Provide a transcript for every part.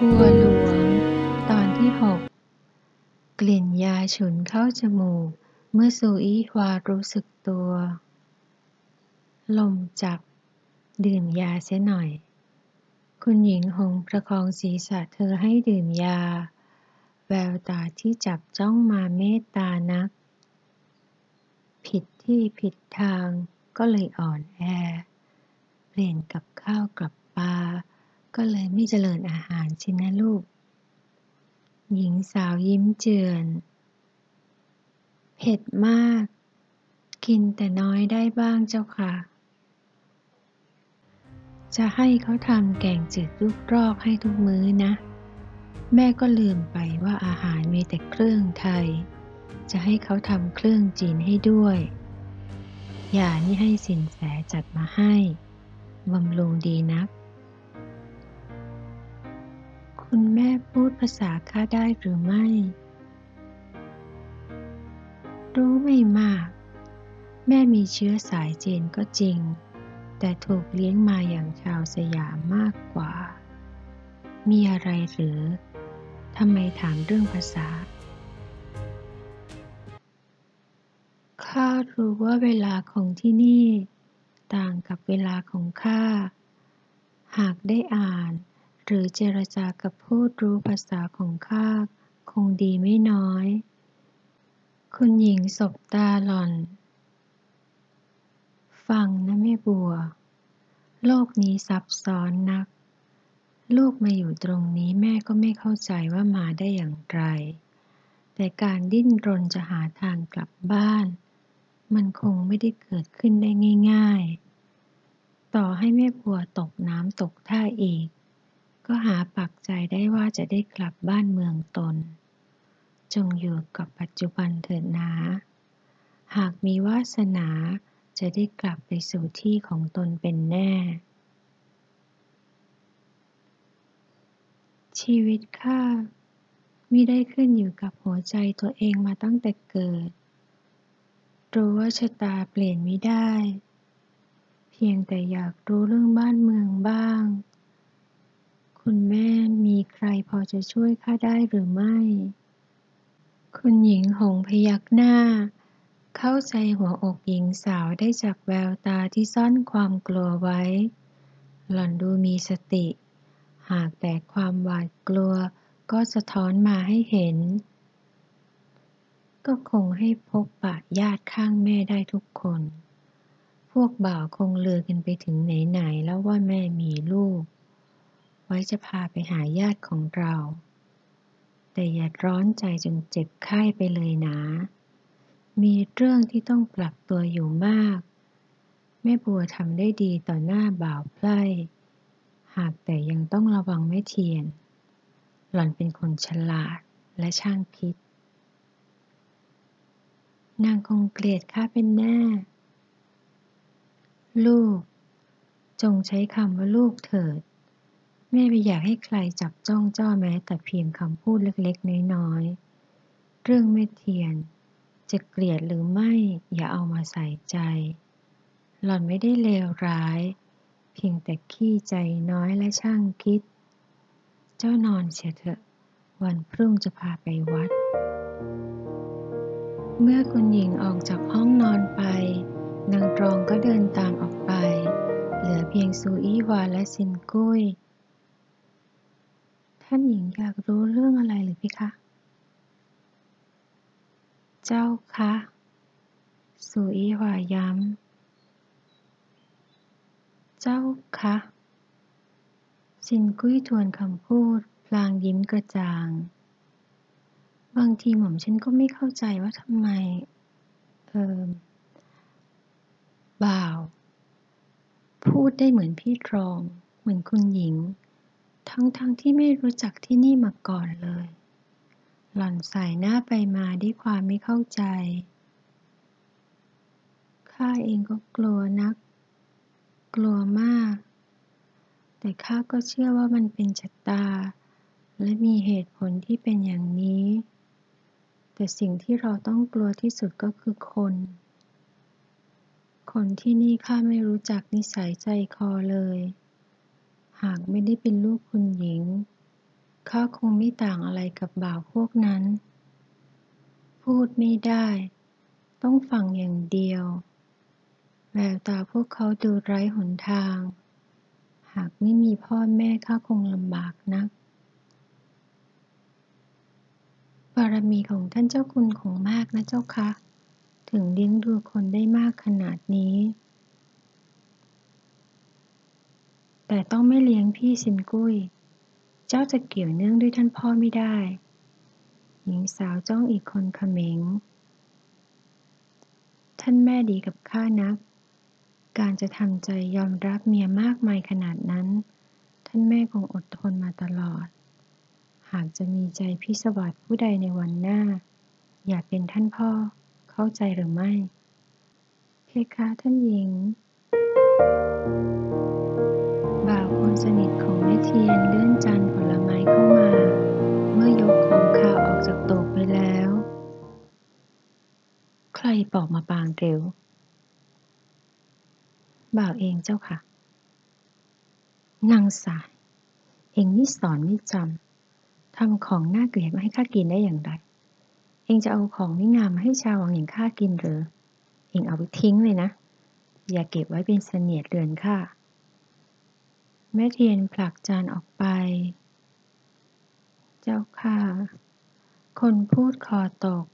บัวหลวง ตอนที่หกกลิ่นยาฉุนเข้าจมูก เมื่อซูอี้ฮวารู้สึกตัว ลมจับ ดื่มยาเสียหน่อย คุณหญิงหงประคองศีรษะเธอให้ดื่มยา แววตาที่จับจ้องมาเมตตานัก ผิดที่ผิดทางก็เลยอ่อนแอ เปลี่ยนกับข้าวกับปลา ก็เลยไม่เจริญอาหารชินะลูก หญิงสาวยิ้มเจือน เผ็ดมาก กินแต่น้อยได้บ้างเจ้าค่ะ จะให้เขาทำแกงจืดลูกรอกให้ทุกมื้อนะ แม่ก็ลืมไปว่าอาหารมีแต่เครื่องไทย จะให้เขาทำเครื่องจีนให้ด้วยอย่านี่ให้สินแสจัดมาให้บำรุงดีนัก คุณแม่พูดภาษาข้าได้หรือไม่ รู้ไม่มาก แม่มีเชื้อสายจีนก็จริง แต่ถูกเลี้ยงมาอย่างชาวสยามมากกว่า มีอะไรหรือทำไมถามเรื่องภาษา ข้ารู้ว่าเวลาของที่นี่ ต่างกับเวลาของข้า หากได้อ่าน หรือเจรจากับผู้รู้ภาษาของข้าคงดีไม่น้อย คุณหญิงสบตาหล่อน ฟังนะแม่บัว โลกนี้ซับซ้อนนัก ลูกมาอยู่ตรงนี้แม่ก็ไม่เข้าใจว่ามาได้อย่างไร แต่การดิ้นรนจะหาทางกลับบ้าน มันคงไม่ได้เกิดขึ้นได้ง่าย ๆ ต่อให้แม่บัวตกน้ำตกท่าอีก ก็หาปักใจได้ว่าจะได้กลับบ้านเมืองตน จงอยู่กับปัจจุบันเถิดนา หากมีวาสนาจะได้กลับไปสู่ที่ของตนเป็นแน่ ชีวิตข้ามิได้ขึ้นอยู่กับหัวใจตัวเองมาตั้งแต่เกิด รู้ว่าชะตาเปลี่ยนไม่ได้ เพียงแต่อยากรู้เรื่องบ้านเมืองบ้าง คุณแม่มีใครพอจะช่วยข้าได้หรือไม่ คุณหญิงหงพยักหน้า เข้าใจหัวอกหญิงสาวได้จากแววตาที่ซ่อนความกลัวไว้ หล่อนดูมีสติ หากแต่ความหวาดกลัวก็สะท้อนมาให้เห็น ก็คงให้พบปะญาติข้างแม่ได้ทุกคน พวกบ่าวคงเลือกันไปถึงไหนๆแล้วว่าแม่มีลูก ไว้จะพาไปหาญาติของเรา แต่อย่าร้อนใจจนเจ็บไข้ไปเลยนะ มีเรื่องที่ต้องปรับตัวอยู่มาก แม่บัวทำได้ดีต่อหน้าบ่าวไพร่หากแต่ยังต้องระวังไม่เทียน หล่อนเป็นคนฉลาดและช่างคิด นางคงเกลียดข้าเป็นแน่ ลูก จงใช้คำว่าลูกเถิด ม่ไม่อยากให้ใครจับจ้องจ้อแม้แต่เพียงคำพูดเล็กๆ น้อยๆ เรื่องแม่เทียน จะเกลียดหรือไม่อย่าเอามาใส่ใจ หล่อนไม่ได้เลวร้าย เพียงแต่ขี้ใจน้อยและช่างคิด เจ้านอนเสียเถอะ วันพรุ่งจะพาไปวัด เมื่อคุณหญิงออกจากห้องนอนไป นางตรองก็เดินตามออกไป เหลือเพียงซูอี้วาและซินกุ้ย ท่านหญิงอยากรู้เรื่องอะไรหรือพี่คะ เจ้าคะสุอีหวาย้ำ เจ้าคะสินกุ้ยทวนคำพูดพลางยิ้มกระจ่าง บางทีหม่อมฉันก็ไม่เข้าใจว่าทำไม เออบ่าว พูดได้เหมือนพี่ตรอง เหมือนคุณหญิง ทั้งๆทที่ไม่รู้จักที่นี่มาก่อนเลย หล่อนใส่หน้าไปมาด้วยความไม่เข้าใจ ข้าเองก็กลัวนัก กลัวมาก แต่ข้าก็เชื่อว่ามันเป็นชะตา และมีเหตุผลที่เป็นอย่างนี้ แต่สิ่งที่เราต้องกลัวที่สุดก็คือคน คนที่นี่ข้าไม่รู้จักนิสัยใจคอเลย หากไม่ได้เป็นลูกคุณหญิง ข้าคงไม่ต่างอะไรกับบ่าวพวกนั้น พูดไม่ได้ ต้องฟังอย่างเดียว แววตาพวกเขาดูไร้หนทาง หากไม่มีพ่อแม่ข้าคงลำบากนัก บารมีของท่านเจ้าคุณคงมากนะเจ้าคะ ถึงเลี้ยงดูคนได้มากขนาดนี้ แต่ต้องไม่เลี้ยงพี่สินกุ้ย เจ้าจะเกี่ยวเนื่องด้วยท่านพ่อไม่ได้ หญิงสาวจ้องอีกคนเขม็ง ท่านแม่ดีกับข้านัก การจะทำใจยอมรับเมียมากมายขนาดนั้น ท่านแม่คงอดทนมาตลอด หากจะมีใจพิศวาสผู้ใดในวันหน้า อยากเป็นท่านพ่อเข้าใจหรือไม่เพคะท่านหญิงบ่าวคน สนิทของแม่เทียนเลื่อนจานผลไม้เข้ามา เมื่อยกของข้าวออกจากโต๊ะไปแล้ว ใครปอกมาปางเร็ว บ่าวเองเจ้าค่ะ นางสาย เองนี่สอนไม่จำทำของน่าเกลียดมาให้ข้ากินได้อย่างไร เองจะเอาของไม่งามมาให้ชาววังอย่างข้ากินหรือ เองเอาไปทิ้งเลยนะ อย่าเก็บไว้เป็นเสนียดเรือนข้า แม่เทียนผลักจานออกไป เจ้าค่ะ คนพูดคอตก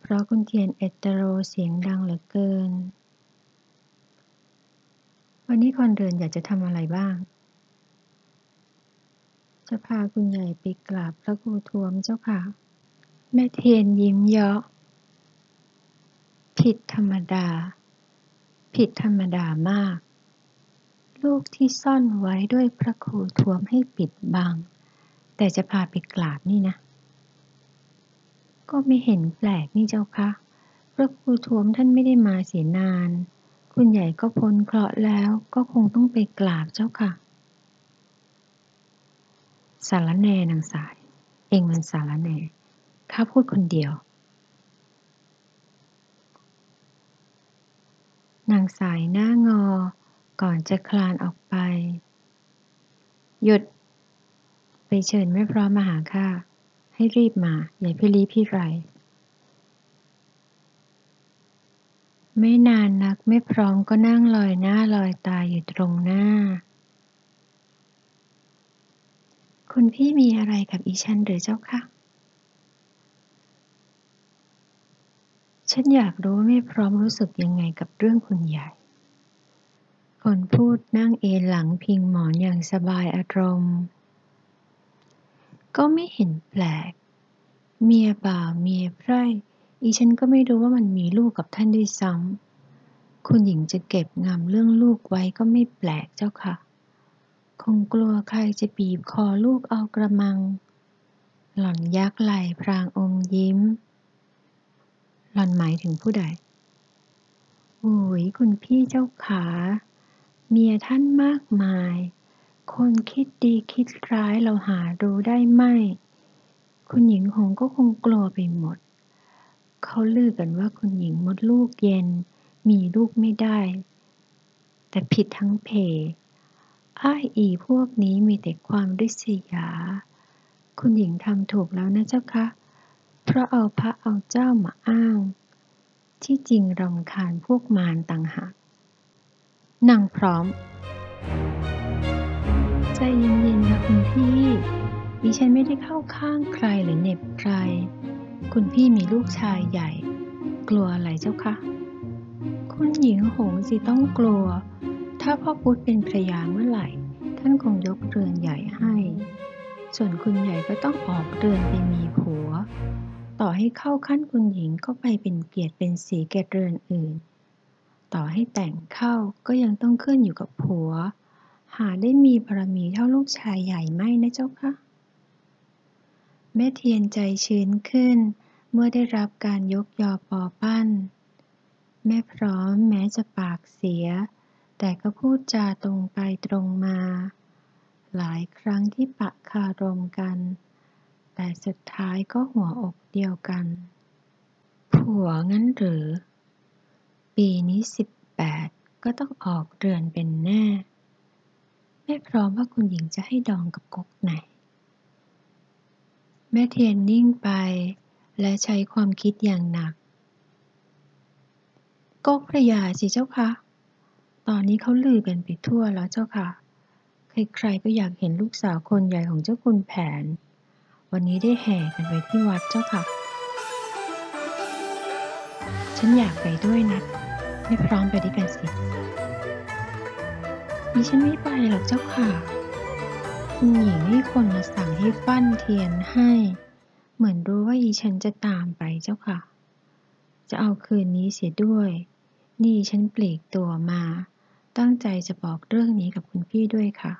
เพราะคุณเทียนเอตโรเสียงดังเหลือเกิน วันนี้คนเดินอยากจะทำอะไรบ้าง จะพาคุณใหญ่ไปกราบพระครูทวมเจ้าค่ะ แม่เทียนยิ้มเยาะ ผิดธรรมดา ผิดธรรมดามาก ลูกที่ซ่อนไว้ด้วยพระครูทวมให้ปิดบัง แต่จะพาไปกราบนี่นะ ก็ไม่เห็นแปลกนี่เจ้าคะพระครูทวมท่านไม่ได้มาเสียนาน คุณใหญ่ก็พ้นเคราะห์แล้วก็คงต้องไปกราบเจ้าค่ะสารแนนางสาย เองมันสารแนข้าพูดคนเดียว นางสายหน้างอ ก่อนจะคลานออกไป หยุด ไปเชิญแม่พร้อมมาหาข้า ให้รีบมา อย่าพี่ลีพี่ไร ไม่นานนักไม่พร้อมก็นั่งลอยหน้าลอยตาอยู่ตรงหน้า คุณพี่มีอะไรกับอีฉันหรือเจ้าคะฉันอยากรู้ว่าไม่พร้อมรู้สึกยังไงกับเรื่องคุณใหญ่ คนพูดนั่งเอนหลังพิงหมอนอย่างสบายอารมณ์ ก็ไม่เห็นแปลก เมียบ่าวเมียไพร่อีฉันก็ไม่รู้ว่ามันมีลูกกับท่านด้วยซ้ำ คุณหญิงจะเก็บงำเรื่องลูกไว้ก็ไม่แปลกเจ้าค่ะ คงกลัวใครจะบีบคอลูกเอากระมัง หล่อนยักไหลพรางอมยิ้ม หล่อนหมายถึงผู้ใดโอ้ยคุณพี่เจ้าขา เมียท่านมากมาย คนคิดดีคิดร้ายเราหาดูได้ไม่ คุณหญิงหงก็คงกลัวไปหมด เขาลือกันว่าคุณหญิงมดลูกเย็น มีลูกไม่ได้ แต่ผิดทั้งเพ อ้ายอีพวกนี้มีแต่ความริษยา คุณหญิงทำถูกแล้วนะเจ้าคะเพราะเอาพระเอาเจ้ามาอ้าง ที่จริงรำคาญพวกมารต่างหาก นางพร้อม ใจเย็นๆนะคุณพี่ ดิฉันไม่ได้เข้าข้างใครหรือเหน็บใคร คุณพี่มีลูกชายใหญ่ กลัวอะไรเจ้าคะ คุณหญิงหงสิต้องกลัว ถ้าพ่อพุธเป็นพระยาเมื่อไหร่ ท่านคงยกเรือนใหญ่ให้ ส่วนคุณใหญ่ก็ต้องออกเรือนไปมีผัว ต่อให้เข้าขั้นคุณหญิงก็ไปเป็นเกียรติเป็นสีแก่เรือนอื่น ต่อให้แต่งเข้าก็ยังต้องขึ้นอยู่กับผัว หาได้มีบารมีเท่าลูกชายใหญ่ไม่นะเจ้าคะแม่เทียนใจชื้นขึ้น เมื่อได้รับการยกยอปอปั้น แม่พร้อมแม้จะปากเสีย แต่ก็พูดจาตรงไปตรงมา หลายครั้งที่ปะคารมกัน แต่สุดท้ายก็หัวอกเดียวกัน ผัวงั้นหรือ ปีนี้สิบแปดก็ต้องออกเรือนเป็นแน่ ไม่พร้อมว่าคุณหญิงจะให้ดองกับก๊กไหน แม่เทียนนิ่งไป และใช้ความคิดอย่างหนัก ก๊กพระยาสิเจ้าคะตอนนี้เขาลือกันไปทั่วแล้วเจ้าค่ะ ใครๆก็อยากเห็นลูกสาวคนใหญ่ของเจ้าคุณแผน วันนี้ได้แห่กันไปที่วัดเจ้าค่ะ ฉันอยากไปด้วยนะ ไม่พร้อมไปด้วยกันสิดิฉันไม่ไปหรอกเจ้าค่ะ คุณหญิงให้คนมาสั่งให้ฟั่นเทียนให้ เหมือนรู้ว่าอีฉันจะตามไปเจ้าค่ะ จะเอาคืนนี้เสียด้วย นี่ฉันปลีกตัวมา ตั้งใจจะบอกเรื่องนี้กับคุณพี่ด้วยค่ะ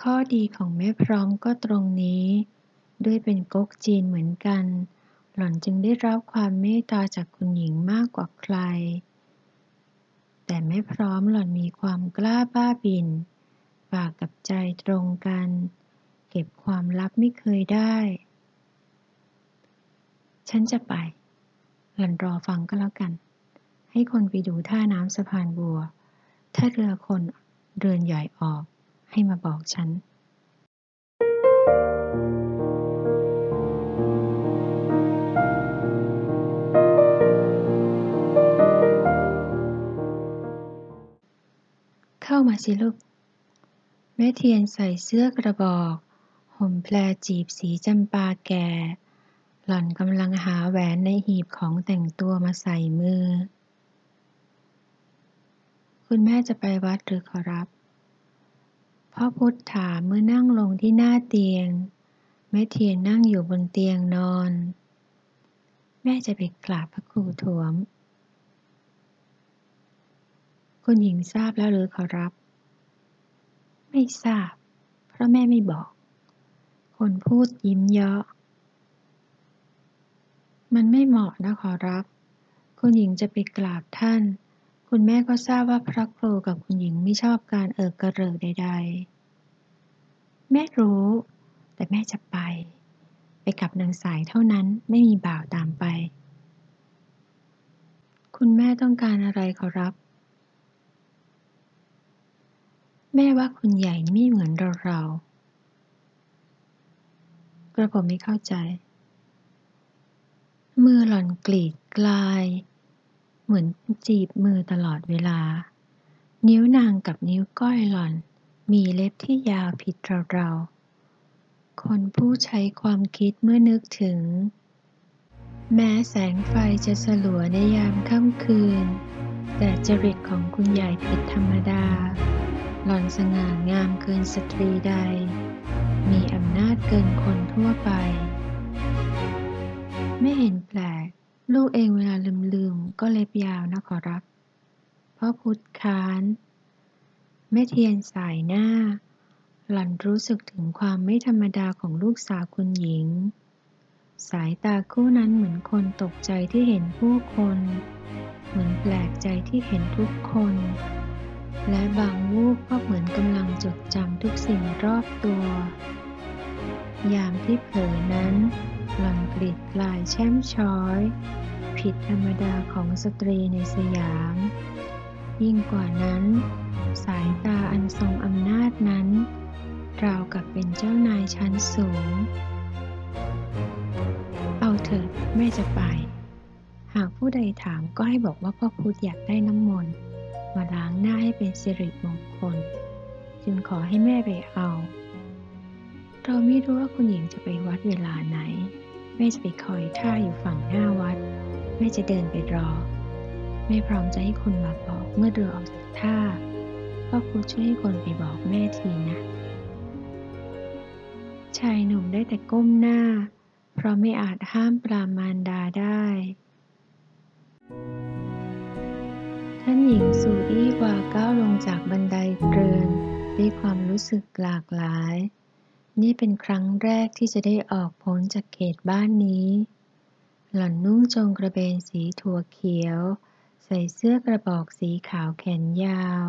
ข้อดีของแม่พร้อมก็ตรงนี้ ด้วยเป็นก๊กจีนเหมือนกัน หล่อนจึงได้รับความเมตตาจากคุณหญิงมากกว่าใคร แต่แม่พร้อมหล่อนมีความกล้าบ้าบินปากกับใจตรงกัน เก็บความลับไม่เคยได้ ฉันจะไป หล่อนรอฟังก็แล้วกัน ให้คนไปดูท่าน้ำสะพานบัว ถ้าเรือคนเรือนใหญ่ออกให้มาบอกฉัน มาสิลูก แม่เทียนใส่เสื้อกระบอก ห่มแพรจีบสีจำปาแก่ หล่อนกำลังหาแหวนในหีบของแต่งตัวมาใส่มือ คุณแม่จะไปวัดหรือขอรับ พ่อพุทธถามเมื่อนั่งลงที่หน้าเตียง แม่เทียนนั่งอยู่บนเตียงนอน แม่จะไปกราบพระครูถวม คุณหญิงทราบแล้วหรือขอรับ ไม่ทราบ เพราะแม่ไม่บอก คนพูดยิ้มเยาะมันไม่เหมาะนะขอรับ คุณหญิงจะไปกราบท่าน คุณแม่ก็ทราบว่าพระครูกับคุณหญิงไม่ชอบการเอิกกระเริกใด ๆ แม่รู้ แต่แม่จะไป ไปกับนางสายเท่านั้นไม่มีบ่าวตามไป คุณแม่ต้องการอะไรขอรับ แม่ว่าคุณใหญ่ไม่เหมือนเราเรากระผมไม่เข้าใจ มือหล่อนกรีดกลาย เหมือนจีบมือตลอดเวลา นิ้วนางกับนิ้วก้อยหล่อน มีเล็บที่ยาวผิดเราๆคนผู้ใช้ความคิดเมื่อนึกถึง แม้แสงไฟจะสลัวในยามค่ำคืน แต่จริตของคุณใหญ่ผิดธรรมดา หล่อนสง่างามเกินสตรีใด มีอำนาจเกินคนทั่วไป ไม่เห็นแปลก ลูกเองเวลาลืมๆ ก็เล็บยาวนะขอรับพ่อพุทธค้านแม่เทียนสายหน้า หล่อนรู้สึกถึงความไม่ธรรมดาของลูกสาวคุณหญิง สายตาคู่นั้นเหมือนคนตกใจที่เห็นผู้คน เหมือนแปลกใจที่เห็นทุกคน และบางวูบก็เหมือนกำลังจดจำทุกสิ่งรอบตัว ยามที่เผลอนั้นหล่อนกรีดกลายแช่มช้อย ผิดธรรมดาของสตรีในสยาม ยิ่งกว่านั้น สายตาอันทรงอำนาจนั้น ราวกับเป็นเจ้านายชั้นสูง เอาเถอะแม่จะไป หากผู้ใดถามก็ให้บอกว่าพ่อพุธอยากได้น้ำมนต์ มาล้างหน้าให้เป็นสิริมงคล จึงขอให้แม่ไปเอา เราไม่รู้ว่าคุณหญิงจะไปวัดเวลาไหน แม่จะไปคอยท่าอยู่ฝั่งหน้าวัด แม่จะเดินไปรอ แม่พร้อมจะให้คุณมาบอกเมื่อเรือออกจากท่าพ่อพุธช่วยให้คนไปบอกแม่ทีนะ ชายหนุ่มได้แต่ก้มหน้า เพราะไม่อาจห้ามปรามารดาได้ ท่านหญิงสูอี้วาก้าวลงจากบันไดเรือนด้วยความรู้สึกหลากหลาย นี่เป็นครั้งแรกที่จะได้ออกพ้นจากเขตบ้านนี้ หล่อนนุ่งจงกระเบนสีถั่วเขียว ใส่เสื้อกระบอกสีขาวแขนยาว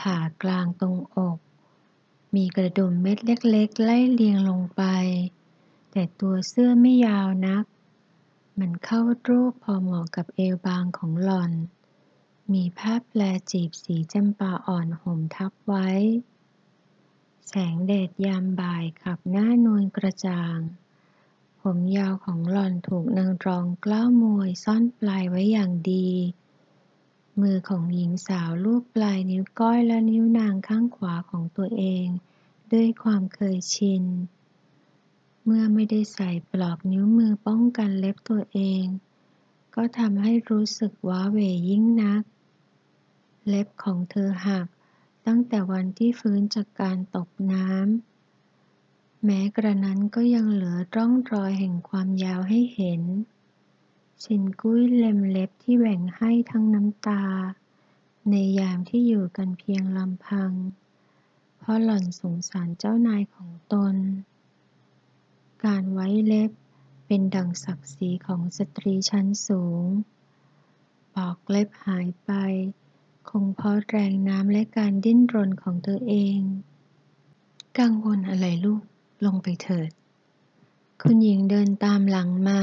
ผ่ากลางตรงอก มีกระดุมเม็ดเล็กๆ ไล่เรียงลงไป แต่ตัวเสื้อไม่ยาวนัก มันเข้ารูปพอเหมาะกับเอวบางของหล่อน มีผ้าแปลจีบสีจำปาอ่อนห่มทับไว้ แสงแดดยามบ่ายขับหน้านวลกระจ่าง ผมยาวของหล่อนถูกนางรองกล้าวมวยซ่อนปลายไว้อย่างดี มือของหญิงสาวลูบปลายนิ้วก้อยและนิ้วนางข้างขวาของตัวเอง ด้วยความเคยชิน เมื่อไม่ได้ใส่ปลอกนิ้วมือป้องกันเล็บตัวเองก็ทำให้รู้สึกว้าเหวยิ่งนัก เล็บของเธอหักตั้งแต่วันที่ฟื้นจากการตกน้ำ แม้กระนั้นก็ยังเหลือร่องรอยแห่งความยาวให้เห็นชินกุ้ยเล็มเล็บที่แหว่งให้ทั้งน้ำตา ในยามที่อยู่กันเพียงลำพัง เพราะหล่อนสงสารเจ้านายของตน การไว้เล็บเป็นดังศักดิ์ศรีของสตรีชั้นสูง ปอกเล็บหายไป คงเพราะแรงน้ำและการดิ้นรนของเธอเอง กังวลอะไรลูก ลงไปเถิด คุณหญิงเดินตามหลังมา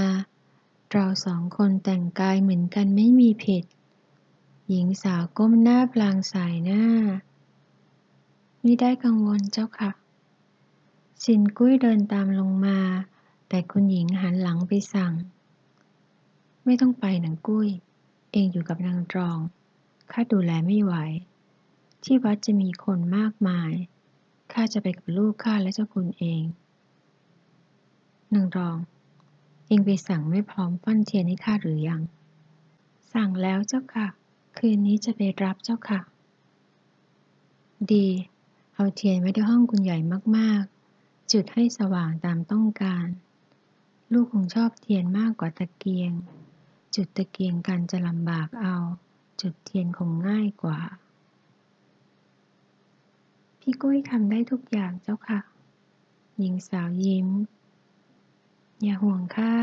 เราสองคนแต่งกายเหมือนกันไม่มีผิด หญิงสาวก้มหน้าพลางสายหน้า ไม่ได้กังวลเจ้าค่ะ สินกุ้ยเดินตามลงมา แต่คุณหญิงหันหลังไปสั่ง ไม่ต้องไปหนังกุ้ย เองอยู่กับนางรอง ข้าดูแลไม่ไหว ที่วัดจะมีคนมากมาย ข้าจะไปกับลูกข้าและเจ้าคุณเอง นางรอง เองไปสั่งไม่พร้อมฟันเทียนให้ข้าหรือยัง สั่งแล้วเจ้าค่ะ คืนนี้จะไปรับเจ้าค่ะ ดี เอาเทียนไว้ที่ห้องคุณใหญ่มากๆ จุดให้สว่างตามต้องการ ลูกคงชอบเทียนมากกว่าตะเกียง จุดตะเกียงกันจะลำบากเอา จุดเทียนคงง่ายกว่า พี่กุ้ยทำได้ทุกอย่างเจ้าค่ะ หญิงสาวยิ้ม อย่าห่วงข้า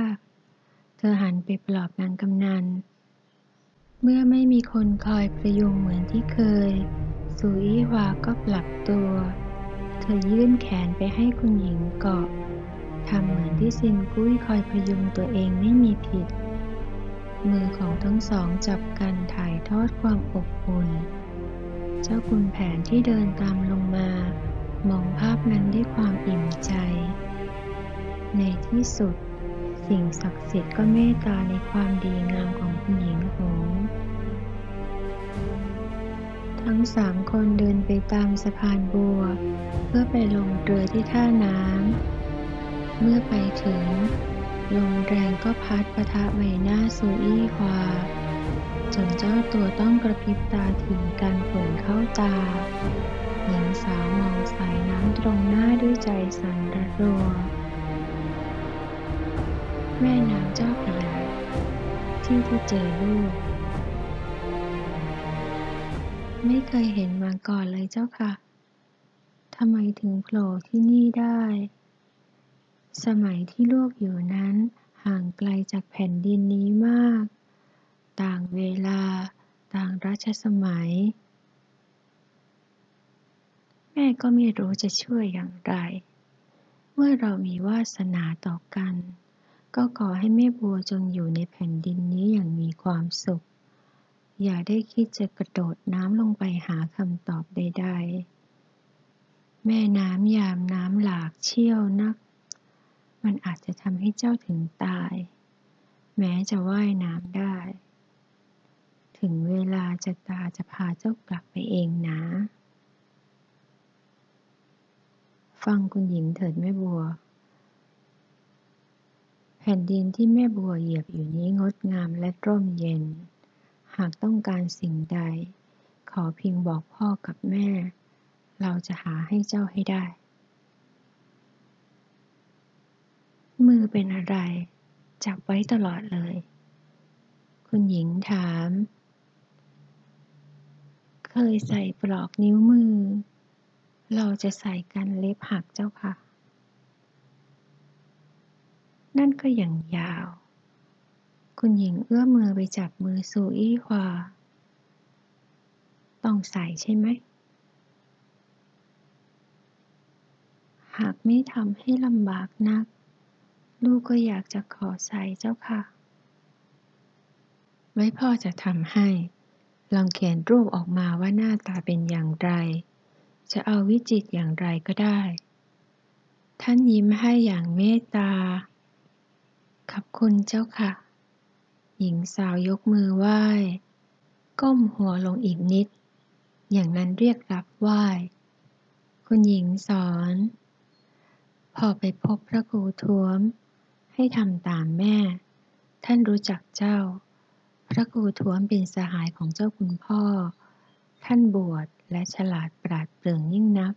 เธอหันไปปลอบนางกำนัน เมื่อไม่มีคนคอยประยุงเหมือนที่เคย สุอี้วาก็ปรับตัว เธอยื่นแขนไปให้คุณหญิงเกาะทำเหมือนที่ซินกุ้ยคอยพยุงตัวเองไม่มีผิด มือของทั้งสองจับกันถ่ายทอดความอบอุ่น เจ้าคุณแผนที่เดินตามลงมา มองภาพนั้นด้วยความอิ่มใจ ในที่สุด สิ่งศักดิ์สิทธิ์ก็เมตตาในความดีงามของคุณหญิงหงทั้งสามคนเดินไปตามสะพานบัว เพื่อไปลงเรือที่ท่าน้ำเมื่อไปถึง ลมแรงก็พัดปะทะใบหน้าซูอี้ควา จนเจ้าตัวต้องกระพริบตาถึงการฝนเข้าตา หญิงสาวมองสายน้ำตรงหน้าด้วยใจสั่นระรัว แม่น้ำเจ้าพระยาที่เธอเจอลูก ไม่เคยเห็นมาก่อนเลยเจ้าค่ะทำไมถึงโผล่ที่นี่ได้ สมัยที่ลูกอยู่นั้นห่างไกลจากแผ่นดินนี้มาก ต่างเวลา ต่างรัชสมัย แม่ก็ไม่รู้จะช่วยอย่างไร เมื่อเรามีวาสนาต่อกัน ก็ขอให้แม่บัวจงอยู่ในแผ่นดินนี้อย่างมีความสุข อย่าได้คิดจะกระโดดน้ำลงไปหาคำตอบใดๆ แม่น้ำยามน้ำหลากเชี่ยวนัก มันอาจจะทำให้เจ้าถึงตาย แม้จะว่ายน้ำได้ ถึงเวลาจะตาจะพาเจ้ากลับไปเองนะ ฟังคุณหญิงเถิดแม่บัว แผ่นดินที่แม่บัวเหยียบอยู่นี้งดงามและร่มเย็น หากต้องการสิ่งใด ขอเพียงบอกพ่อกับแม่ เราจะหาให้เจ้าให้ได้ มือเป็นอะไร จับไว้ตลอดเลย คุณหญิงถาม เคยใส่ปลอกนิ้วมือ เราจะใส่กันเล็บหักเจ้าค่ะ นั่นก็อย่างยาว คุณหญิงเอื้อมมือไปจับมือสูอี้ควา ต้องใส่ใช่ไหมหากไม่ทำให้ลำบากนัก ลูกก็อยากจะขอใส่เจ้าค่ะ ไว้พ่อจะทำให้ ลองเขียนรูปออกมาว่าหน้าตาเป็นอย่างไร จะเอาวิจิตอย่างไรก็ได้ ท่านยิ้มให้อย่างเมตตา ขอบคุณเจ้าค่ะ หญิงสาวยกมือไหว้ ก้มหัวลงอีกนิด อย่างนั้นเรียกรับไหว้ คุณหญิงสอนพอไปพบพระครูท้วม ให้ทำตามแม่ ท่านรู้จักเจ้า พระครูท้วมเป็นสหายของเจ้าคุณพ่อ ท่านบวชและฉลาดปราดเปรื่องยิ่งนัก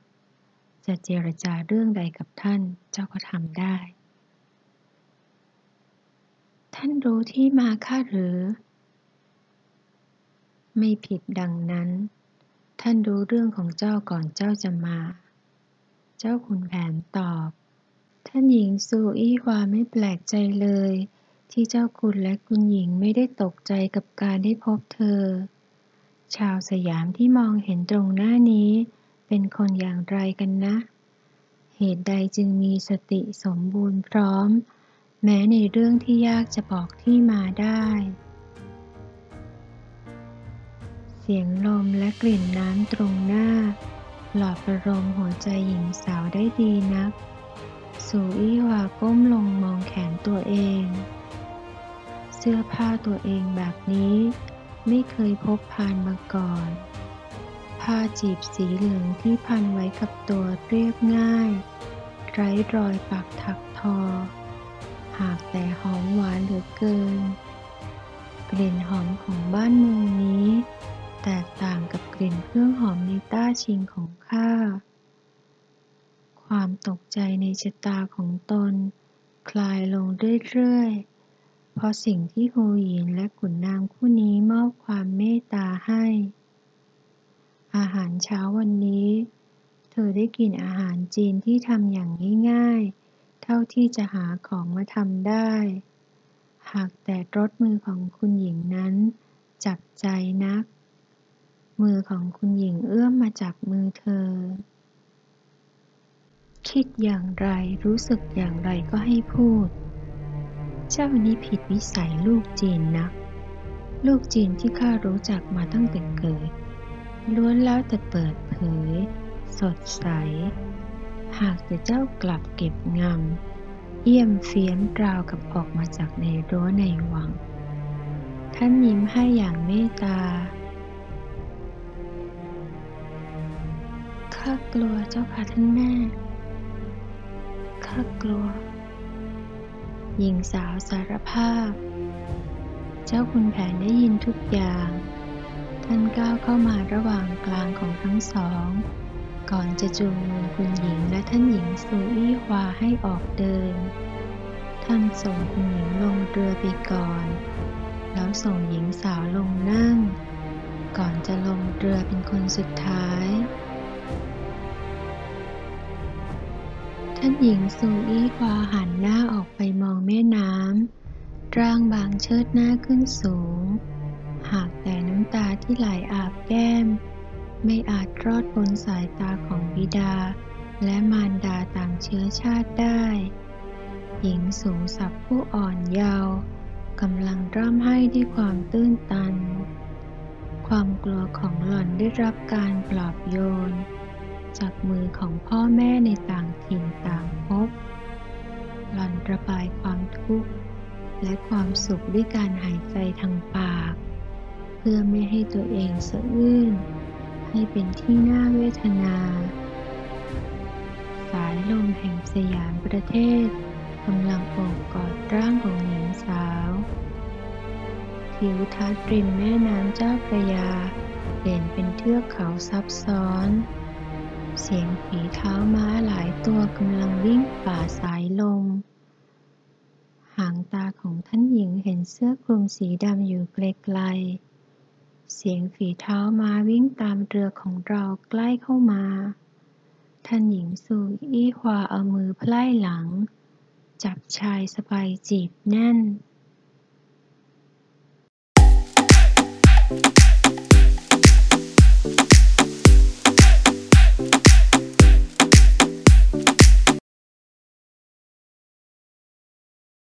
จะเจรจาเรื่องใดกับท่านเจ้าก็ทำได้ ท่านรู้ที่มาข้าหรือ ไม่ผิดดังนั้น ท่านรู้เรื่องของเจ้าก่อนเจ้าจะมา เจ้าคุณแผนตอบ ท่านหญิงซูอี้ฮวาไม่แปลกใจเลยที่เจ้าคุณและคุณหญิงไม่ได้ตกใจกับการได้พบเธอ ชาวสยามที่มองเห็นตรงหน้านี้ เป็นคนอย่างไรกันนะ เหตุใดจึงมีสติสมบูรณ์พร้อม แม้ในเรื่องที่ยากจะบอกที่มาได้ เสียงลมและกลิ่นน้ำตรงหน้า หลอดประโลมหัวใจหญิงสาวได้ดีนัก สูอี้วาก้มลงมองแขนตัวเอง เสื้อผ้าตัวเองแบบนี้ไม่เคยพบผ่านมาก่อน ผ้าจีบสีเหลืองที่พันไว้กับตัวเรียบง่าย ไร้รอยปักถักทอ หากแต่หอมหวานเหลือเกิน กลิ่นหอมของบ้านเมืองนี้ แตกต่างกับกลิ่นเครื่องหอมในต้าชิงของข้า ความตกใจในชะตาของตน คลายลงเรื่อย ๆ เพราะสิ่งที่โฮหยินและขุนนางคู่นี้มอบความเมตตาให้ อาหารเช้าวันนี้ เธอได้กินอาหารจีนที่ทำอย่างง่ายๆ เท่าที่จะหาของมาทำได้ หากแต่รสมือของคุณหญิงนั้น จับใจนัก มือของคุณหญิงเอื้อมมาจับมือเธอ คิดอย่างไรรู้สึกอย่างไรก็ให้พูด เจ้านี้ผิดวิสัยลูกจีนนะลูกจีนที่ข้ารู้จักมาตั้งแต่เกิด ล้วนแล้วแต่เปิดเผย สดใส หากแต่เจ้ากลับเก็บงำเยี่ยมเฟี้ยมราวกับออกมาจากในรั้วในวัง ท่านยิ้มให้อย่างเมตตาข้ากลัวเจ้าค่ะท่านแม่ ข้ากลัว หญิงสาวสารภาพ เจ้าคุณแผนได้ยินทุกอย่าง ท่านก้าวเข้ามาระหว่างกลางของทั้งสอง ก่อนจะจูงมือคุณหญิงและท่านหญิงซูอี้ฮวาให้ออกเดิน ท่านส่งคุณหญิงลงเรือไปก่อน แล้วส่งหญิงสาวลงนั่ง ก่อนจะลงเรือเป็นคนสุดท้าย ท่านหญิงซูอี้ควาหันหน้าออกไปมองแม่น้ำร่างบางเชิดหน้าขึ้นสูง หากแต่น้ำตาที่ไหลอาบแก้ม ไม่อาจรอดพ้นสายตาของบิดา และมารดาต่างเชื้อชาติได้ หญิงสูงสักผู้อ่อนเยาว์กำลังร่ำไห้ด้วยความตื้นตัน ความกลัวของหล่อนได้รับการปลอบโยน จากมือของพ่อแม่ในต่างถิ่นต่างภพหล่อนระบายความทุกข์และความสุขด้วยการหายใจทางปาก เพื่อไม่ให้ตัวเองสะอื้นให้เป็นที่น่าเวทนา สายลมแห่งสยามประเทศกำลังโอบกอดร่างของหญิงสาวทิวทัศน์ริมแม่น้ำเจ้าพระยาเปลี่ยนเป็นเทือกเขาซับซ้อน เสียงฝีเท้าม้าหลายตัวกำลังวิ่งฝ่าสายลม หางตาของท่านหญิงเห็นเสื้อคลุมสีดำอยู่ไกลๆ เสียงฝีเท้าม้าวิ่งตามเรือของเราใกล้เข้ามา ท่านหญิงซูอี้ฮวาเอามือไพล่หลัง จับชายสบายจีบแน่น